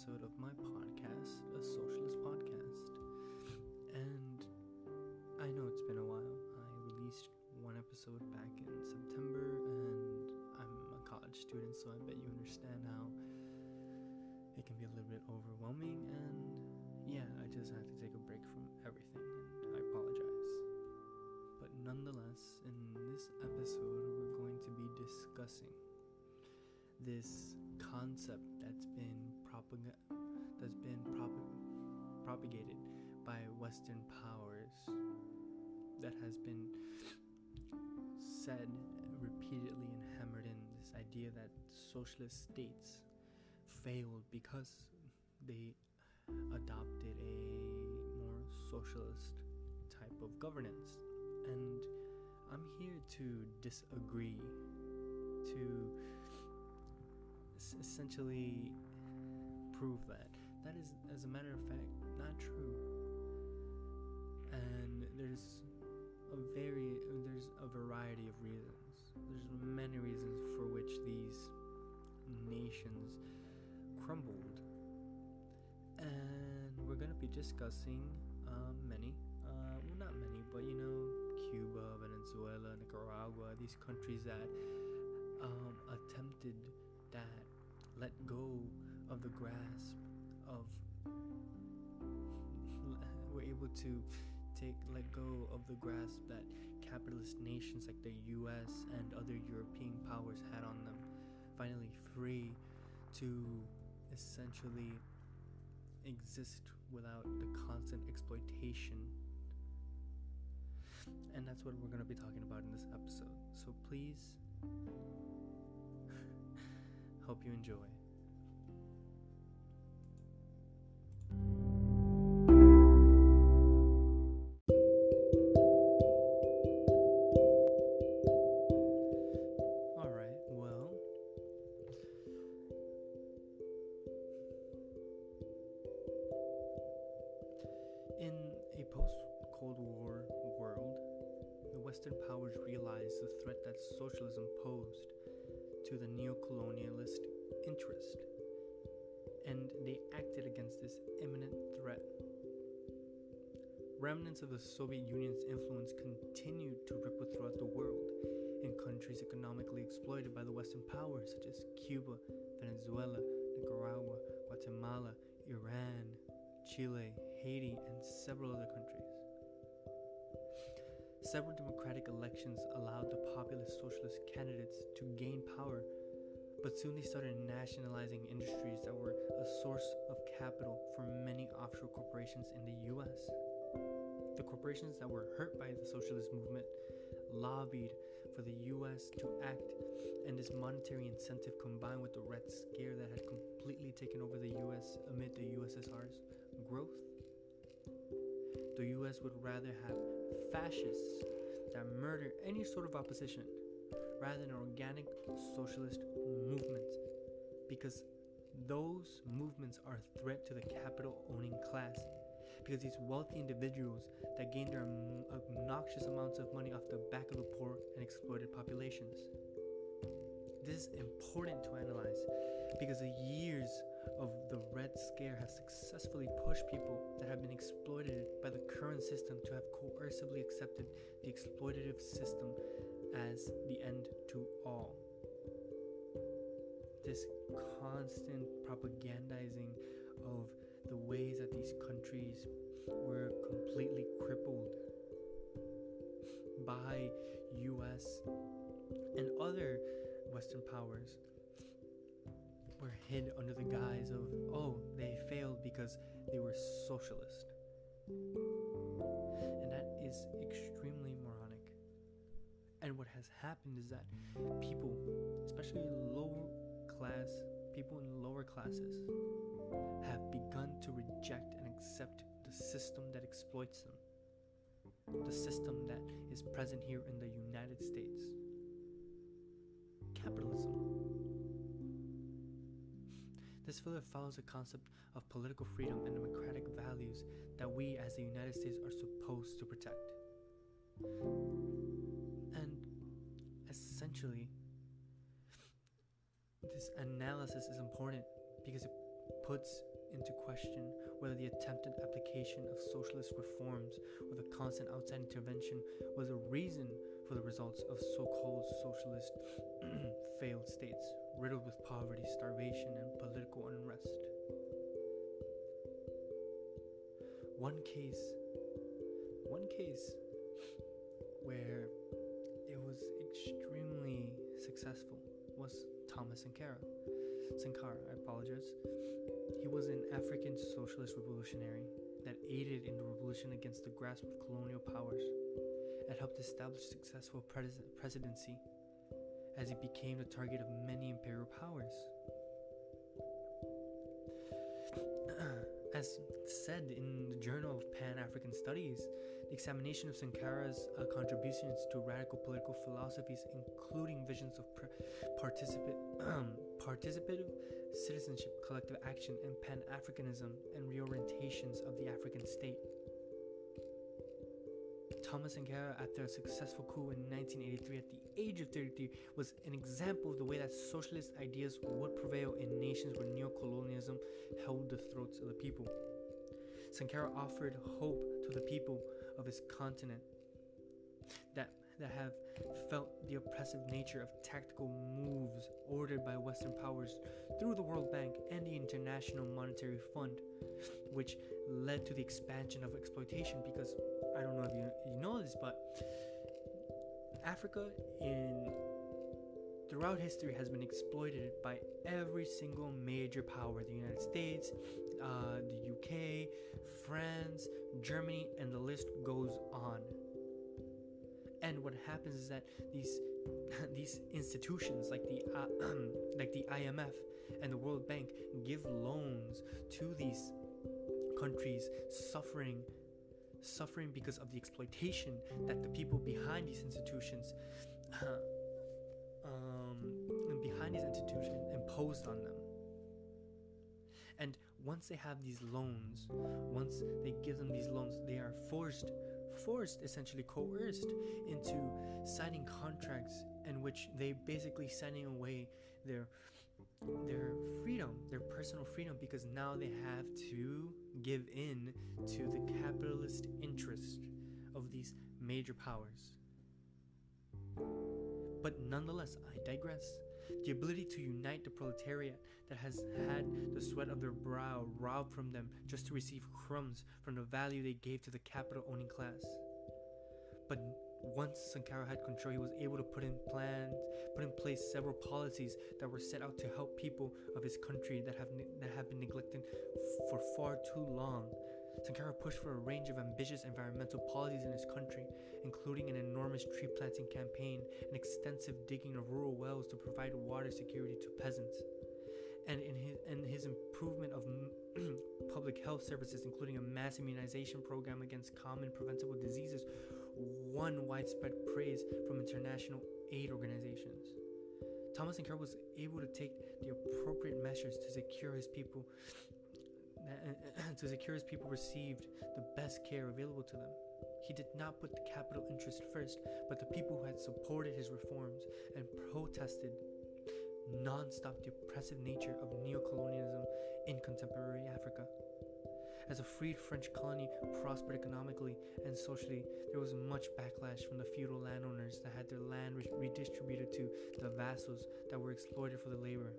episode of my podcast, a socialist podcast. And I know it's been a while. I released one episode back in September, and I'm a college student, so I bet you understand how it can be a little bit overwhelming. And yeah, I just had to take a break from everything, and I apologize. But nonetheless, in this episode, we're going to be discussing this concept that's been propagated by Western powers that has been said repeatedly and hammered in this idea that socialist states failed because they adopted a more socialist type of governance and I'm here to disagree to essentially prove that. That is, as a matter of fact, not true. And there's a very there's a variety of reasons. There's many reasons for which these nations crumbled, and we're gonna be discussing um, many. Uh, well, not many, but you know, Cuba, Venezuela, Nicaragua, these countries that um, attempted that let go of the grasp of we're able to take let go of the grasp that capitalist nations like the US and other European powers had on them finally free to essentially exist without the constant exploitation and that's what we're going to be talking about in this episode so please Hope you enjoy. Remnants of the Soviet Union's influence continued to ripple throughout the world in countries economically exploited by the Western powers such as Cuba, Venezuela, Nicaragua, Guatemala, Iran, Chile, Haiti, and several other countries. Several democratic elections allowed the populist socialist candidates to gain power, but soon they started nationalizing industries that were a source of capital for many offshore corporations in the US. The corporations that were hurt by the socialist movement lobbied for the US to act, and this monetary incentive combined with the Red Scare that had completely taken over the US amid the USSR's growth. The US would rather have fascists that murder any sort of opposition rather than organic socialist movements because those movements are a threat to the capital owning class because these wealthy individuals that gain their obnoxious amounts of money off the back of the poor and exploited populations. This is important to analyze because the years of the Red Scare have successfully pushed people that have been exploited by the current system to have coercively accepted the exploitative system as the end to all. This constant propagandizing of the ways that these countries were completely crippled by US and other Western powers were hid under the guise of, oh, they failed because they were socialist. And that is extremely moronic. And what has happened is that people, especially lower class, people in lower classes, have begun to reject and accept the system that exploits them. The system that is present here in the United States capitalism. This further follows the concept of political freedom and democratic values that we as the United States are supposed to protect. And essentially, this analysis is important because it puts into question whether the attempted application of socialist reforms or the constant outside intervention was a reason for the results of so called socialist failed states riddled with poverty, starvation, and political unrest. One case, one case where it was extremely successful was Thomas and Sankara. Sankara, I apologize. He was an African socialist revolutionary that aided in the revolution against the grasp of colonial powers and helped establish successful pres- presidency as he became the target of many imperial powers. As said in the Journal of Pan African Studies, the examination of Sankara's uh, contributions to radical political philosophies, including visions of participate, participative citizenship, collective action, and Pan Africanism, and reorientations of the African state. Thomas Sankara, after a successful coup in 1983 at the age of 33, was an example of the way that socialist ideas would prevail in nations where neocolonialism held the throats of the people. Sankara offered hope to the people of his continent that, that have felt the oppressive nature of tactical moves ordered by Western powers through the World Bank and the International Monetary Fund, which led to the expansion of exploitation because I don't know if you, you know this, but Africa in throughout history has been exploited by every single major power the United States, uh, the UK, France, Germany, and the list goes on. And what happens is that these these institutions like the uh, like the IMF and the World Bank give loans to these countries suffering suffering because of the exploitation that the people behind these institutions uh, um, behind these institutions imposed on them. And once they have these loans once they give them these loans they are forced forced essentially coerced into signing contracts in which they basically signing away their their freedom, their personal freedom, because now they have to give in to the capitalist interest of these major powers. But nonetheless, I digress. The ability to unite the proletariat that has had the sweat of their brow robbed from them just to receive crumbs from the value they gave to the capital owning class. But once Sankara had control, he was able to put in plans, put in place several policies that were set out to help people of his country that have that have been neglected for far too long. Sankara pushed for a range of ambitious environmental policies in his country, including an enormous tree planting campaign and extensive digging of rural wells to provide water security to peasants. And in his, and his improvement of public health services, including a mass immunization program against common preventable diseases, won widespread praise from international aid organizations. Thomas Sankara was able to take the appropriate measures to secure his people to secure his people received the best care available to them. He did not put the capital interest first, but the people who had supported his reforms and protested non-stop the oppressive nature of neocolonialism in contemporary Africa. As a freed French colony prospered economically and socially, there was much backlash from the feudal landowners that had their land re- redistributed to the vassals that were exploited for the labor.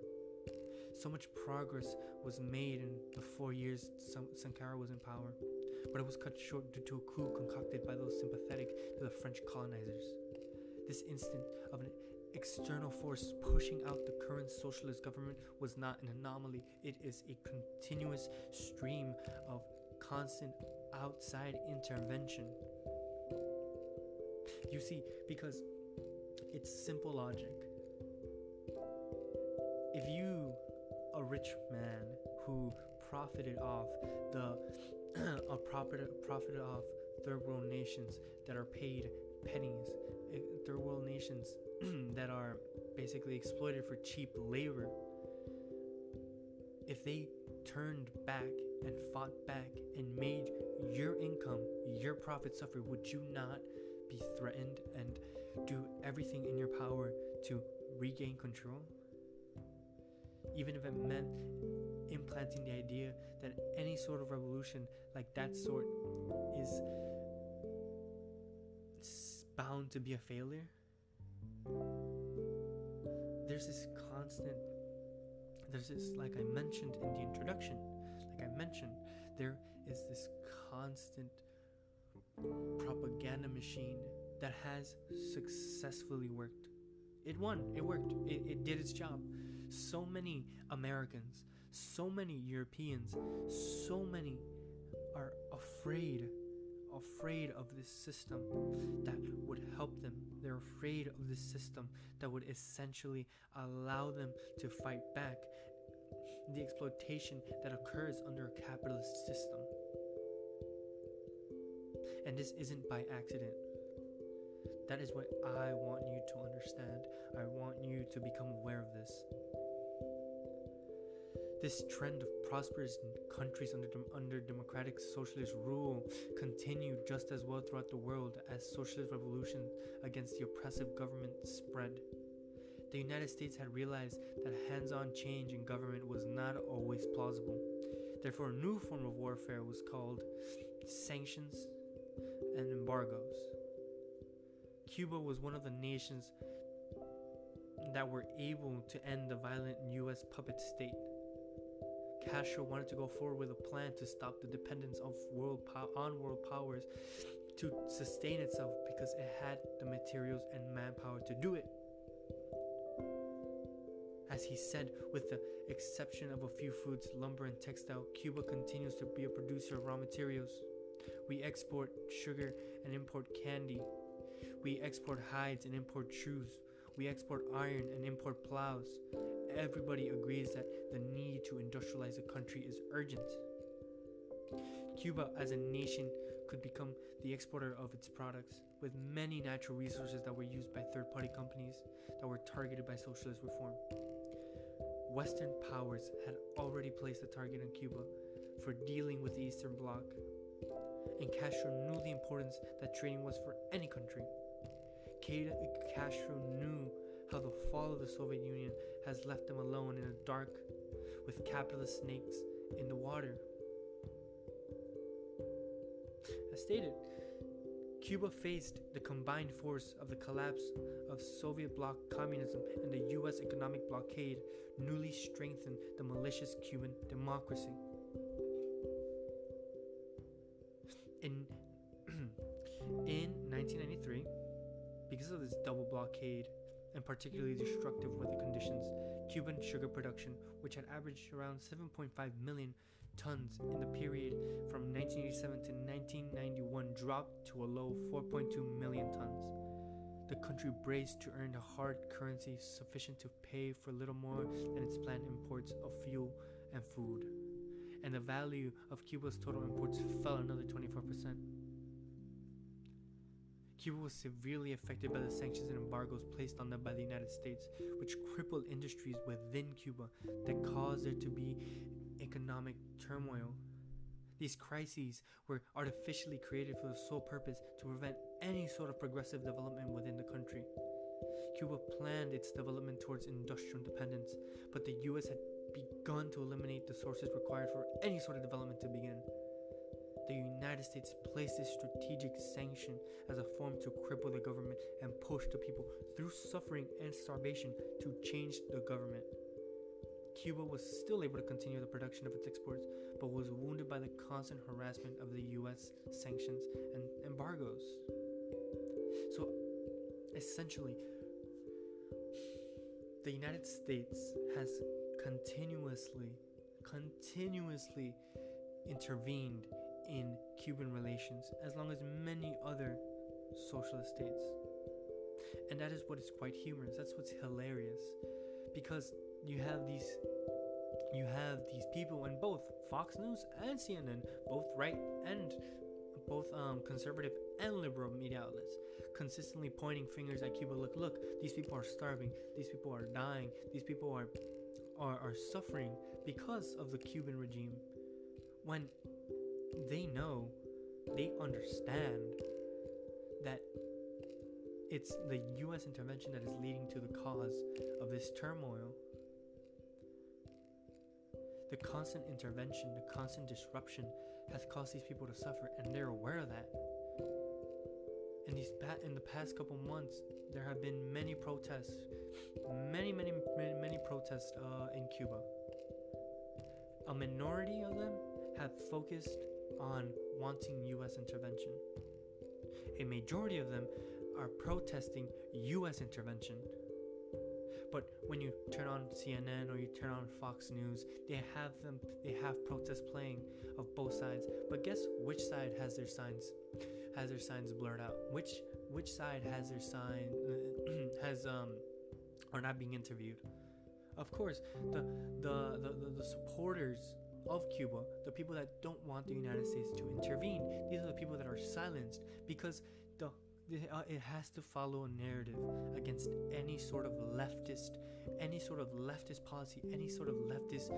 So much progress was made in the four years Sankara was in power, but it was cut short due to a coup concocted by those sympathetic to the French colonizers. This instant of an external force pushing out the current socialist government was not an anomaly. It is a continuous stream of constant outside intervention. You see, because it's simple logic. If you, rich man who profited off the a profit profited off third world nations that are paid pennies, eh, third world nations that are basically exploited for cheap labor, if they turned back and fought back and made your income, your profit suffer, would you not be threatened and do everything in your power to regain control? Even if it meant implanting the idea that any sort of revolution like that sort is bound to be a failure. There's this constant, there's this, like I mentioned in the introduction, like I mentioned, there is this constant propaganda machine that has successfully worked. It won, it worked, it, it did its job. So many Americans, so many Europeans, so many are afraid, afraid of this system that would help them. They're afraid of this system that would essentially allow them to fight back the exploitation that occurs under a capitalist system. And this isn't by accident. That is what I want you to understand. I want you to become aware of this. This trend of prosperous countries under, under democratic socialist rule continued just as well throughout the world as socialist revolution against the oppressive government spread. The United States had realized that hands on change in government was not always plausible. Therefore, a new form of warfare was called sanctions and embargoes. Cuba was one of the nations that were able to end the violent US puppet state. Castro wanted to go forward with a plan to stop the dependence of world po- on world powers to sustain itself because it had the materials and manpower to do it. As he said, with the exception of a few foods, lumber, and textile, Cuba continues to be a producer of raw materials. We export sugar and import candy. We export hides and import shoes. We export iron and import plows. Everybody agrees that the need to industrialize a country is urgent. Cuba, as a nation, could become the exporter of its products, with many natural resources that were used by third party companies that were targeted by socialist reform. Western powers had already placed a target on Cuba for dealing with the Eastern Bloc, and Castro knew the importance that trading was for any country. Castro knew how the fall of the Soviet Union has left them alone in the dark with capitalist snakes in the water. As stated, Cuba faced the combined force of the collapse of Soviet bloc communism and the US economic blockade newly strengthened the malicious Cuban democracy. In in 1993, because of this double blockade and particularly destructive weather conditions, Cuban sugar production, which had averaged around 7.5 million tons in the period from 1987 to 1991, dropped to a low 4.2 million tons. The country braced to earn a hard currency sufficient to pay for little more than its planned imports of fuel and food, and the value of Cuba's total imports fell another 24%. Cuba was severely affected by the sanctions and embargoes placed on them by the United States, which crippled industries within Cuba that caused there to be economic turmoil. These crises were artificially created for the sole purpose to prevent any sort of progressive development within the country. Cuba planned its development towards industrial independence, but the US had begun to eliminate the sources required for any sort of development to begin the United States placed this strategic sanction as a form to cripple the government and push the people through suffering and starvation to change the government. Cuba was still able to continue the production of its exports, but was wounded by the constant harassment of the US sanctions and embargoes. So essentially, the United States has continuously, continuously intervened in Cuban relations, as long as many other socialist states. And that is what is quite humorous. That's what's hilarious. Because you have these you have these people in both Fox News and CNN, both right and both um, conservative and liberal media outlets, consistently pointing fingers at Cuba. Look, look, these people are starving. These people are dying. These people are are, are suffering because of the Cuban regime. When they know, they understand that it's the US intervention that is leading to the cause of this turmoil. The constant intervention, the constant disruption has caused these people to suffer, and they're aware of that. In these in the past couple months, there have been many protests, many, many, many, many protests uh, in Cuba. A minority of them have focused on wanting U.S. intervention. A majority of them are protesting U.S. intervention. But when you turn on CNN or you turn on Fox News, they have them they have protests playing of both sides. But guess which side has their signs has their signs blurred out? Which which side has their sign has um are not being interviewed? Of course, the the, the, the, the supporters of Cuba, the people that don't want the United States to intervene, these are the people that are silenced because the uh, it has to follow a narrative against any sort of leftist, any sort of leftist policy, any sort of leftist,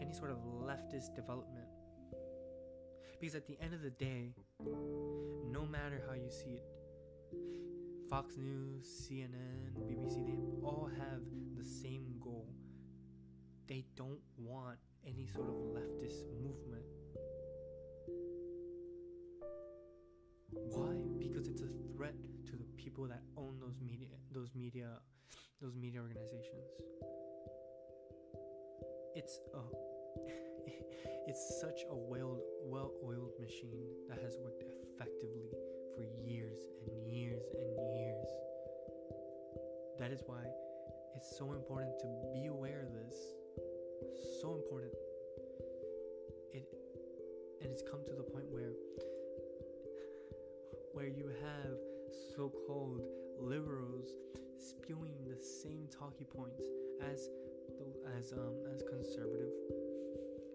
any sort of leftist development. Because at the end of the day, no matter how you see it, Fox News, CNN, BBC, they all have the same goal. They don't want any sort of leftist movement. Why? Because it's a threat to the people that own those media those media those media organizations. It's a it's such a well well-oiled machine that has worked effectively for years and years and years. That is why it's so important to be aware of this. So important. It and it's come to the point where where you have so-called liberals spewing the same talking points as the, as um, as conservative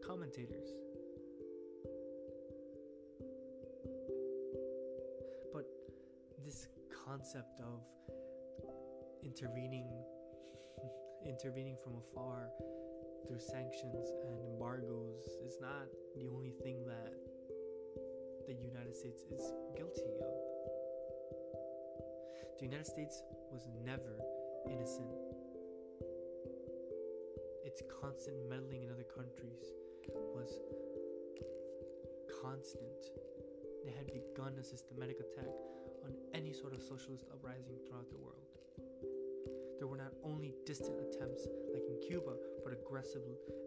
commentators. But this concept of intervening intervening from afar through sanctions and embargoes is not the only thing that the United States is guilty of. The United States was never innocent. Its constant meddling in other countries was constant. They had begun a systematic attack on any sort of socialist uprising throughout the world. There were not only distant attempts, like in Cuba, aggressive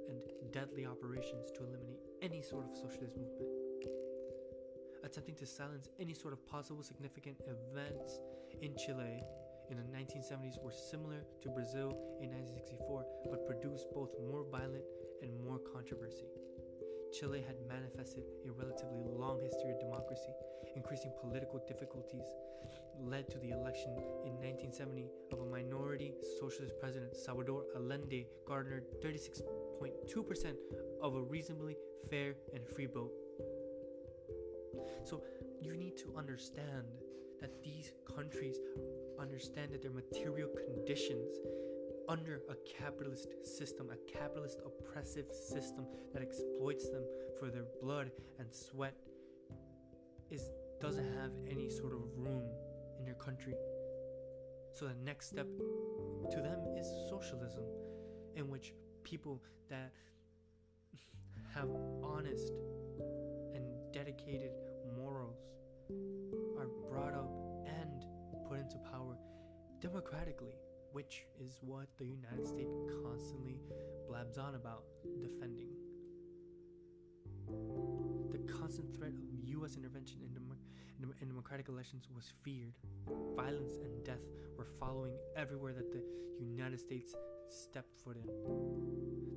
and deadly operations to eliminate any sort of socialist movement attempting to silence any sort of possible significant events in Chile in the 1970s were similar to Brazil in 1964, but produced both more violent and more controversy. Chile had manifested a relatively long history of democracy. Increasing political difficulties led to the election in 1970 of a minority socialist president, Salvador Allende, garnered 36.2% of a reasonably fair and free vote. So you need to understand that these countries understand that their material conditions under a capitalist system, a capitalist oppressive system that exploits them for their blood and sweat is doesn't have any sort of room in their country. So the next step to them is socialism in which people that have honest and dedicated morals are brought up and put into power democratically, which is what the United States constantly blabs on about defending. The constant threat of U.S. intervention in, in democratic elections was feared. Violence and death were following everywhere that the United States stepped foot in.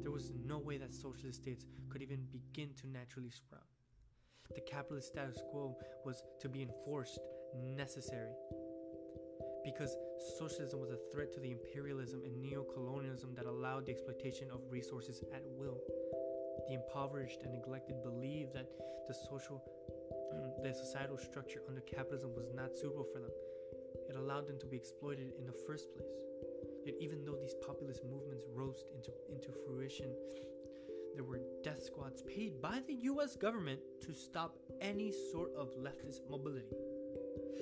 There was no way that socialist states could even begin to naturally sprout the capitalist status quo was to be enforced necessary. Because socialism was a threat to the imperialism and neo-colonialism that allowed the exploitation of resources at will. The impoverished and neglected believed that the social the societal structure under capitalism was not suitable for them. It allowed them to be exploited in the first place. Yet even though these populist movements rose into, into fruition there were death squads paid by the US government to stop any sort of leftist mobility.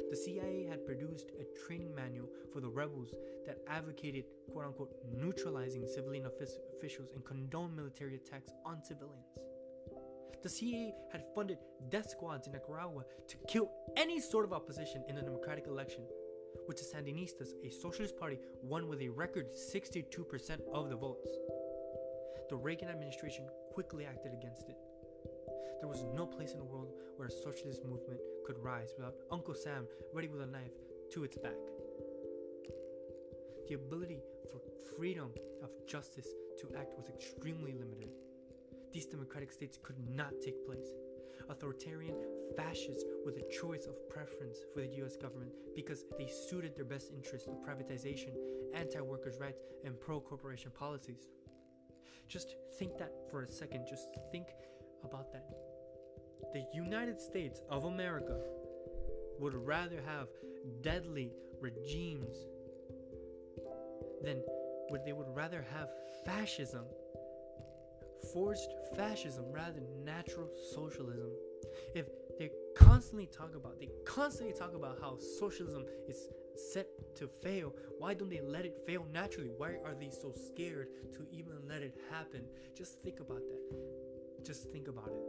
The CIA had produced a training manual for the rebels that advocated, quote unquote, neutralizing civilian officials and condoned military attacks on civilians. The CIA had funded death squads in Nicaragua to kill any sort of opposition in the democratic election, which the Sandinistas, a socialist party, won with a record 62% of the votes. The Reagan administration quickly acted against it. There was no place in the world where a socialist movement could rise without Uncle Sam ready with a knife to its back. The ability for freedom of justice to act was extremely limited. These democratic states could not take place. Authoritarian fascists were the choice of preference for the US government because they suited their best interests of privatization, anti workers' rights, and pro corporation policies. Just think that for a second. Just think about that. The United States of America would rather have deadly regimes than would they would rather have fascism forced fascism rather than natural socialism. If they constantly talk about they constantly talk about how socialism is set to fail why don't they let it fail naturally? Why are they so scared to even let it happen? Just think about that. Just think about it.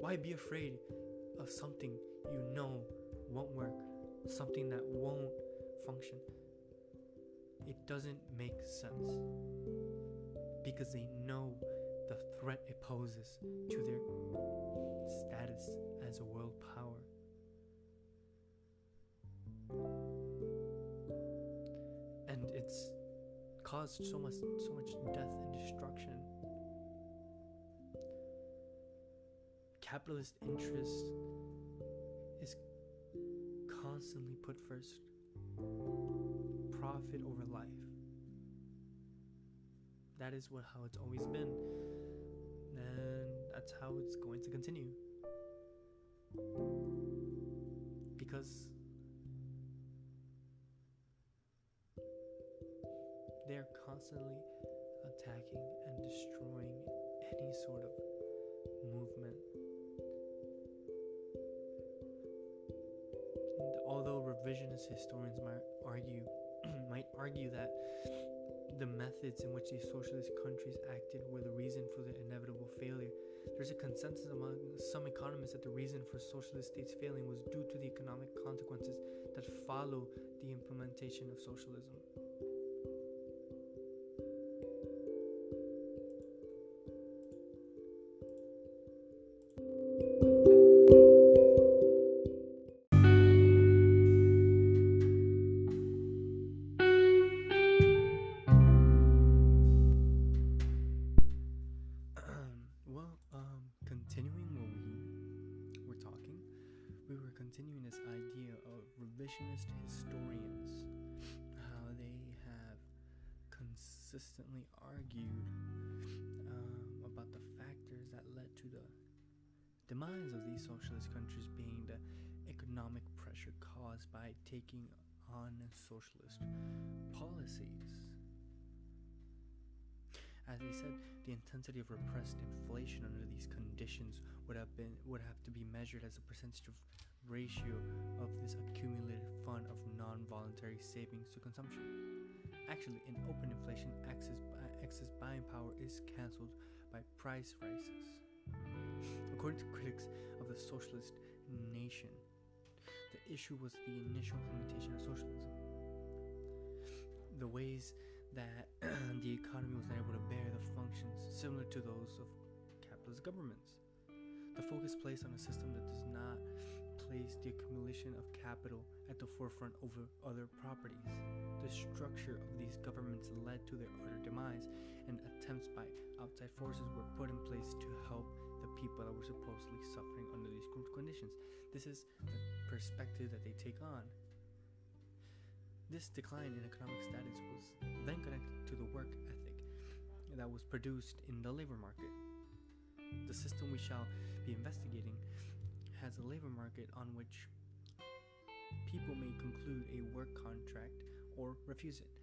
Why be afraid of something you know won't work? Something that won't function. It doesn't make sense because they know the threat it poses to their status as a world power. And it's caused so much so much death and destruction. Capitalist interest is constantly put first. Profit over life. That is what how it's always been. And that's how it's going to continue. Because they're constantly attacking and destroying any sort of movement. And although revisionist historians might argue might argue that the methods in which these socialist countries acted were the reason for the inevitable failure. There's a consensus among some economists that the reason for socialist states failing was due to the economic consequences that follow the implementation of socialism. By taking on socialist policies. As I said, the intensity of repressed inflation under these conditions would have been would have to be measured as a percentage of ratio of this accumulated fund of non-voluntary savings to consumption. Actually, in open inflation, excess, excess buying power is cancelled by price rises. According to critics of the socialist nation, the issue was the initial implementation of socialism. The ways that the economy was not able to bear the functions similar to those of capitalist governments. The focus placed on a system that does not place the accumulation of capital at the forefront over other properties. The structure of these governments led to their utter demise, and attempts by outside forces were put in place to help the people that were supposedly suffering under these conditions. This is the perspective that they take on. This decline in economic status was then connected to the work ethic that was produced in the labor market. The system we shall be investigating has a labor market on which people may conclude a work contract or refuse it.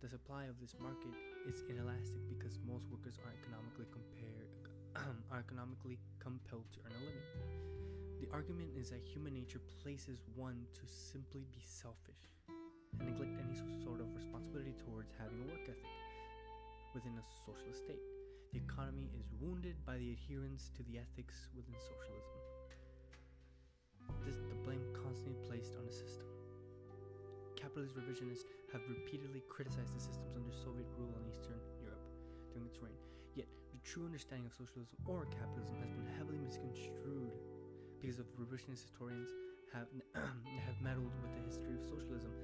The supply of this market is inelastic because most workers are economically compared are economically compelled to earn a living. The argument is that human nature places one to simply be selfish and neglect any sort of responsibility towards having a work ethic within a socialist state. The economy is wounded by the adherence to the ethics within socialism. This the blame constantly placed on the system. Capitalist revisionists have repeatedly criticized the systems under Soviet rule in Eastern Europe during its reign. Yet, the true understanding of socialism or capitalism has been heavily misconstrued because of revisionist historians have have meddled with the history of socialism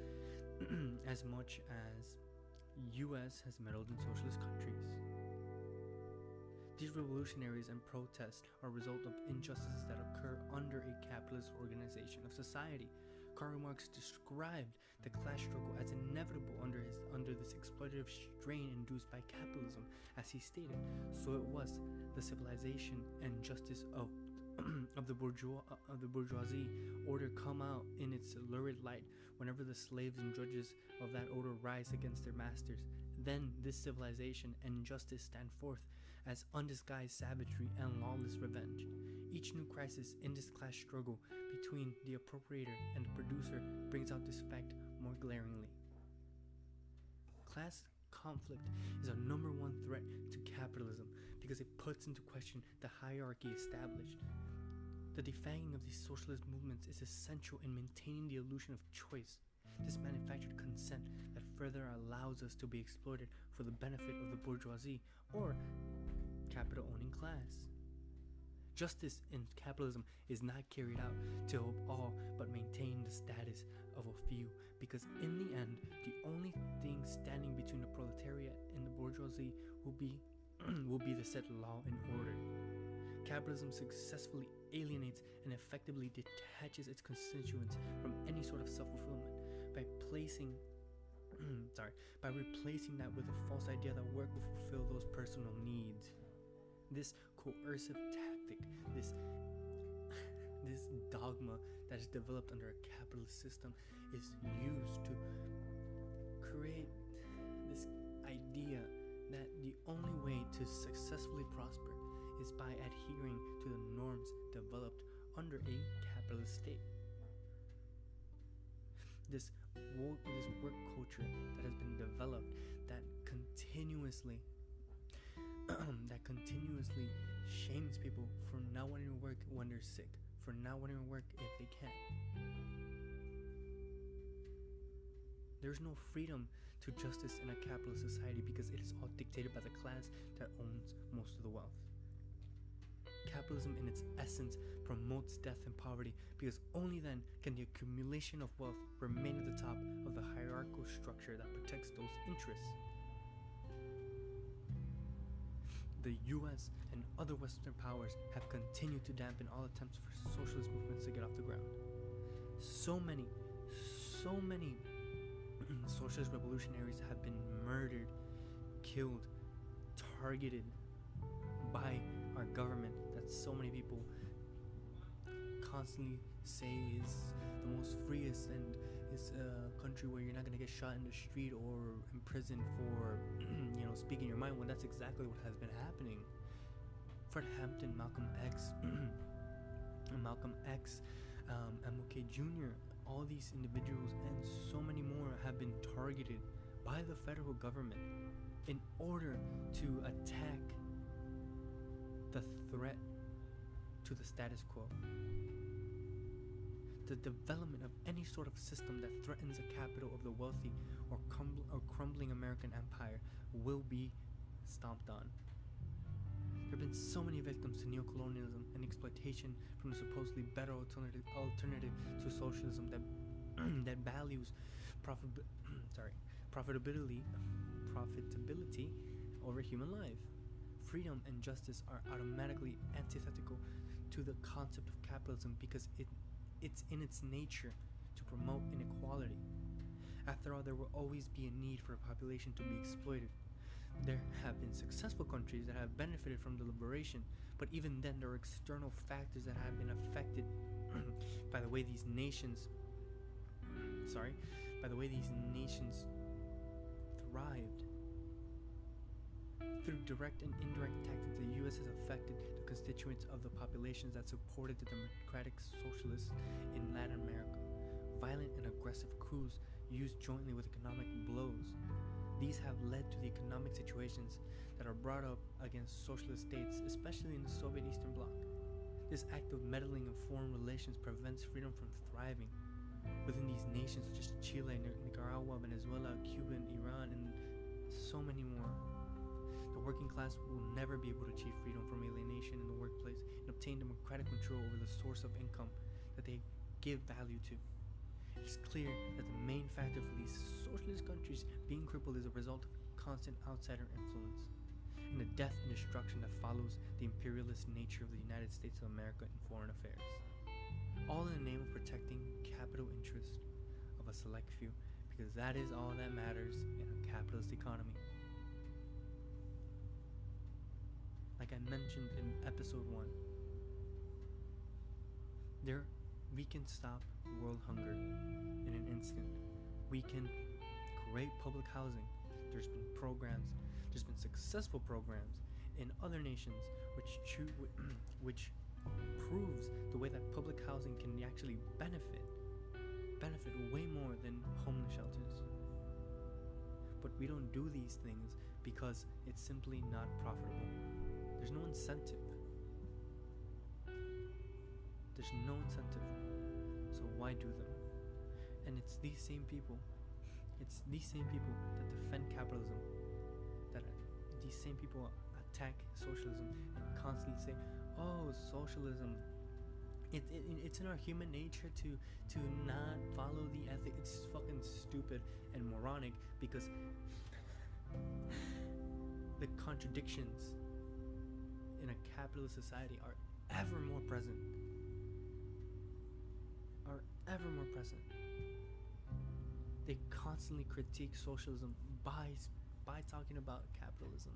as much as US has meddled in socialist countries. These revolutionaries and protests are a result of injustices that occur under a capitalist organization of society. Karl Marx described the class struggle as inevitable under his under this exploitative strain induced by capitalism, as he stated. So it was the civilization and justice of of the bourgeois uh, of the bourgeoisie order come out in its lurid light whenever the slaves and drudges of that order rise against their masters. Then this civilization and justice stand forth as undisguised savagery and lawless revenge. Each new crisis in this class struggle between the appropriator and the producer brings out this fact more glaringly. Class conflict is a number one threat to capitalism because it puts into question the hierarchy established. The defanging of these socialist movements is essential in maintaining the illusion of choice, this manufactured consent that further allows us to be exploited for the benefit of the bourgeoisie or capital owning class. Justice in capitalism is not carried out to help all but maintain the status of a few, because in the end, the only thing standing between the proletariat and the bourgeoisie will be will be the set law and order. Capitalism successfully alienates and effectively detaches its constituents from any sort of self-fulfillment by placing sorry, by replacing that with a false idea that work will fulfill those personal needs. This coercive tactic, this this dogma that is developed under a capitalist system is used to create this idea that the only way to successfully prosper is by adhering to the norms developed under a capitalist state. This work, this work culture that has been developed that continuously that continuously shames people for not wanting to work when they're sick, for not wanting to work if they can. There's no freedom to justice in a capitalist society because it is all dictated by the class that owns most of the wealth. Capitalism, in its essence, promotes death and poverty because only then can the accumulation of wealth remain at the top of the hierarchical structure that protects those interests. the US and other Western powers have continued to dampen all attempts for socialist movements to get off the ground. So many, so many socialist revolutionaries have been murdered, killed, targeted by our government so many people constantly say is the most freest and is a country where you're not gonna get shot in the street or imprisoned for you know speaking your mind when that's exactly what has been happening. Fred Hampton, Malcolm X, Malcolm X, um, MLK Jr. All these individuals and so many more have been targeted by the federal government in order to attack the threat to the status quo the development of any sort of system that threatens the capital of the wealthy or, or crumbling American empire will be stomped on. There have been so many victims to neocolonialism and exploitation from the supposedly better alternative, alternative to socialism that that values profit sorry profitability profitability over human life. Freedom and justice are automatically antithetical to the concept of capitalism because it it's in its nature to promote inequality. After all, there will always be a need for a population to be exploited. There have been successful countries that have benefited from the liberation, but even then, there are external factors that have been affected by the way these nations, sorry, by the way these nations thrived. Through direct and indirect tactics, the U.S. has affected the constituents of the populations that supported the democratic socialists in Latin America. Violent and aggressive coups used jointly with economic blows. These have led to the economic situations that are brought up against socialist states, especially in the Soviet Eastern Bloc. This act of meddling in foreign relations prevents freedom from thriving. Within these nations, such as Chile, Nicaragua, Venezuela, Cuba, and Iran, and so many more, the working class will never be able to achieve freedom from alienation in the workplace and obtain democratic control over the source of income that they give value to. It is clear that the main factor for these socialist countries being crippled is a result of constant outsider influence and the death and destruction that follows the imperialist nature of the United States of America in foreign affairs. All in the name of protecting capital interest of a select few, because that is all that matters in a capitalist economy. Like I mentioned in episode 1, there we can stop world hunger in an instant. We can create public housing. There's been programs there's been successful programs in other nations which which proves the way that public housing can actually benefit benefit way more than homeless shelters. But we don't do these things because it's simply not profitable. There's no incentive. There's no incentive. So why do them? And it's these same people, it's these same people that defend capitalism that these same people attack socialism and constantly say, "Oh, socialism." It, it, it's in our human nature to to not follow the ethic. It's fucking stupid and moronic because the contradictions in a capitalist society are ever more present. Are ever more present. They constantly critique socialism by by talking about capitalism.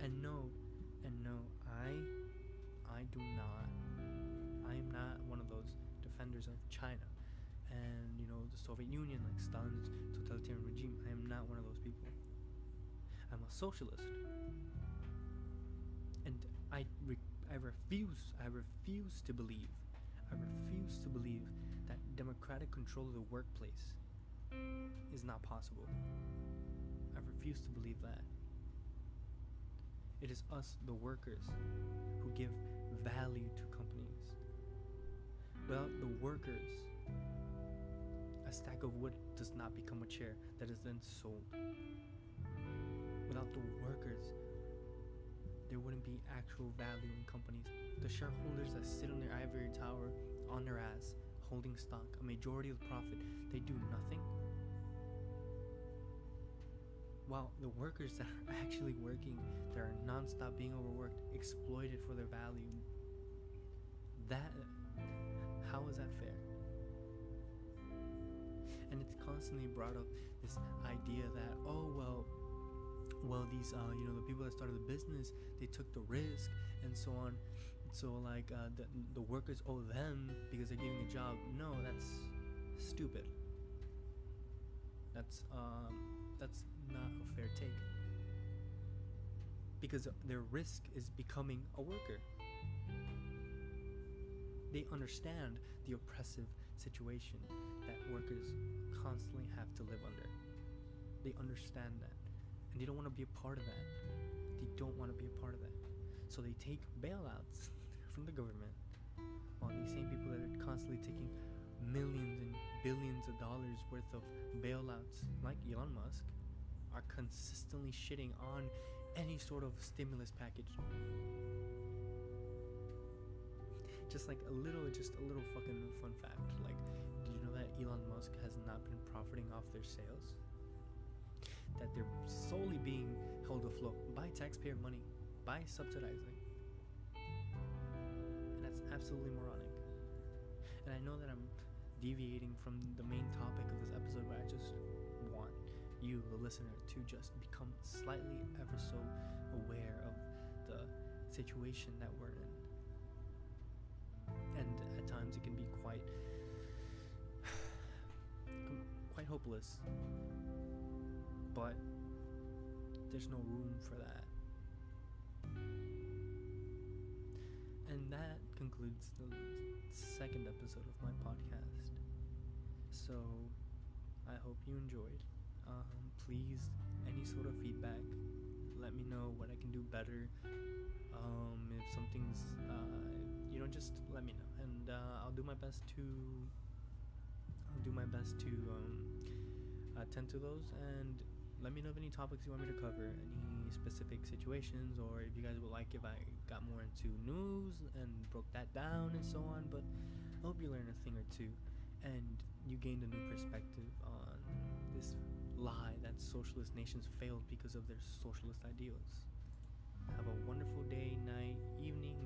And no, and no, I I do not I am not one of those defenders of China and you know the Soviet Union like Stalin's totalitarian regime. I am not one of those people. I'm a socialist. I re- I refuse I refuse to believe I refuse to believe that democratic control of the workplace is not possible. I refuse to believe that. It is us, the workers, who give value to companies. Without the workers, a stack of wood does not become a chair that is then sold. Without the workers, there wouldn't be actual value in companies. The shareholders that sit on their ivory tower on their ass, holding stock, a majority of the profit, they do nothing while the workers that are actually working, that are nonstop being overworked, exploited for their value, that how is that fair? And it's constantly brought up this idea that oh well, well these uh, you know the people that started the business they took the risk and so on. So like uh, the the workers owe them because they're giving a job. No, that's stupid. That's um, that's not a fair take. Because their risk is becoming a worker. They understand the oppressive situation that workers constantly have to live under. They understand that. And they don't want to be a part of that. They don't want to be a part of that. So they take bailouts from the government. While these same people that are constantly taking millions and billions of dollars worth of bailouts, like Elon Musk, are consistently shitting on any sort of stimulus package. Just like a little, just a little fucking fun fact. Like, did you know that Elon Musk has not been profiting off their sales? That they're solely being held afloat by taxpayer money, by subsidizing. And that's absolutely moronic. And I know that I'm deviating from the main topic of this episode, but I just want you, the listener, to just become slightly ever so aware of the situation that we're in. And at times it can be quite quite hopeless. But there's no room for that. And that concludes the second episode of my podcast. So I hope you enjoyed. Um, please, any sort of feedback, let me know what I can do better. Um, if something's, uh, you know, just let me know, and uh, I'll do my best to. I'll do my best to um, attend to those, and let me know of any topics you want me to cover, any specific situations, or if you guys would like if I got more into news and broke that down and so on. But I hope you learned a thing or two, and you gained a new perspective on this lie that socialist nations failed because of their socialist ideals. Have a wonderful day, night, evening,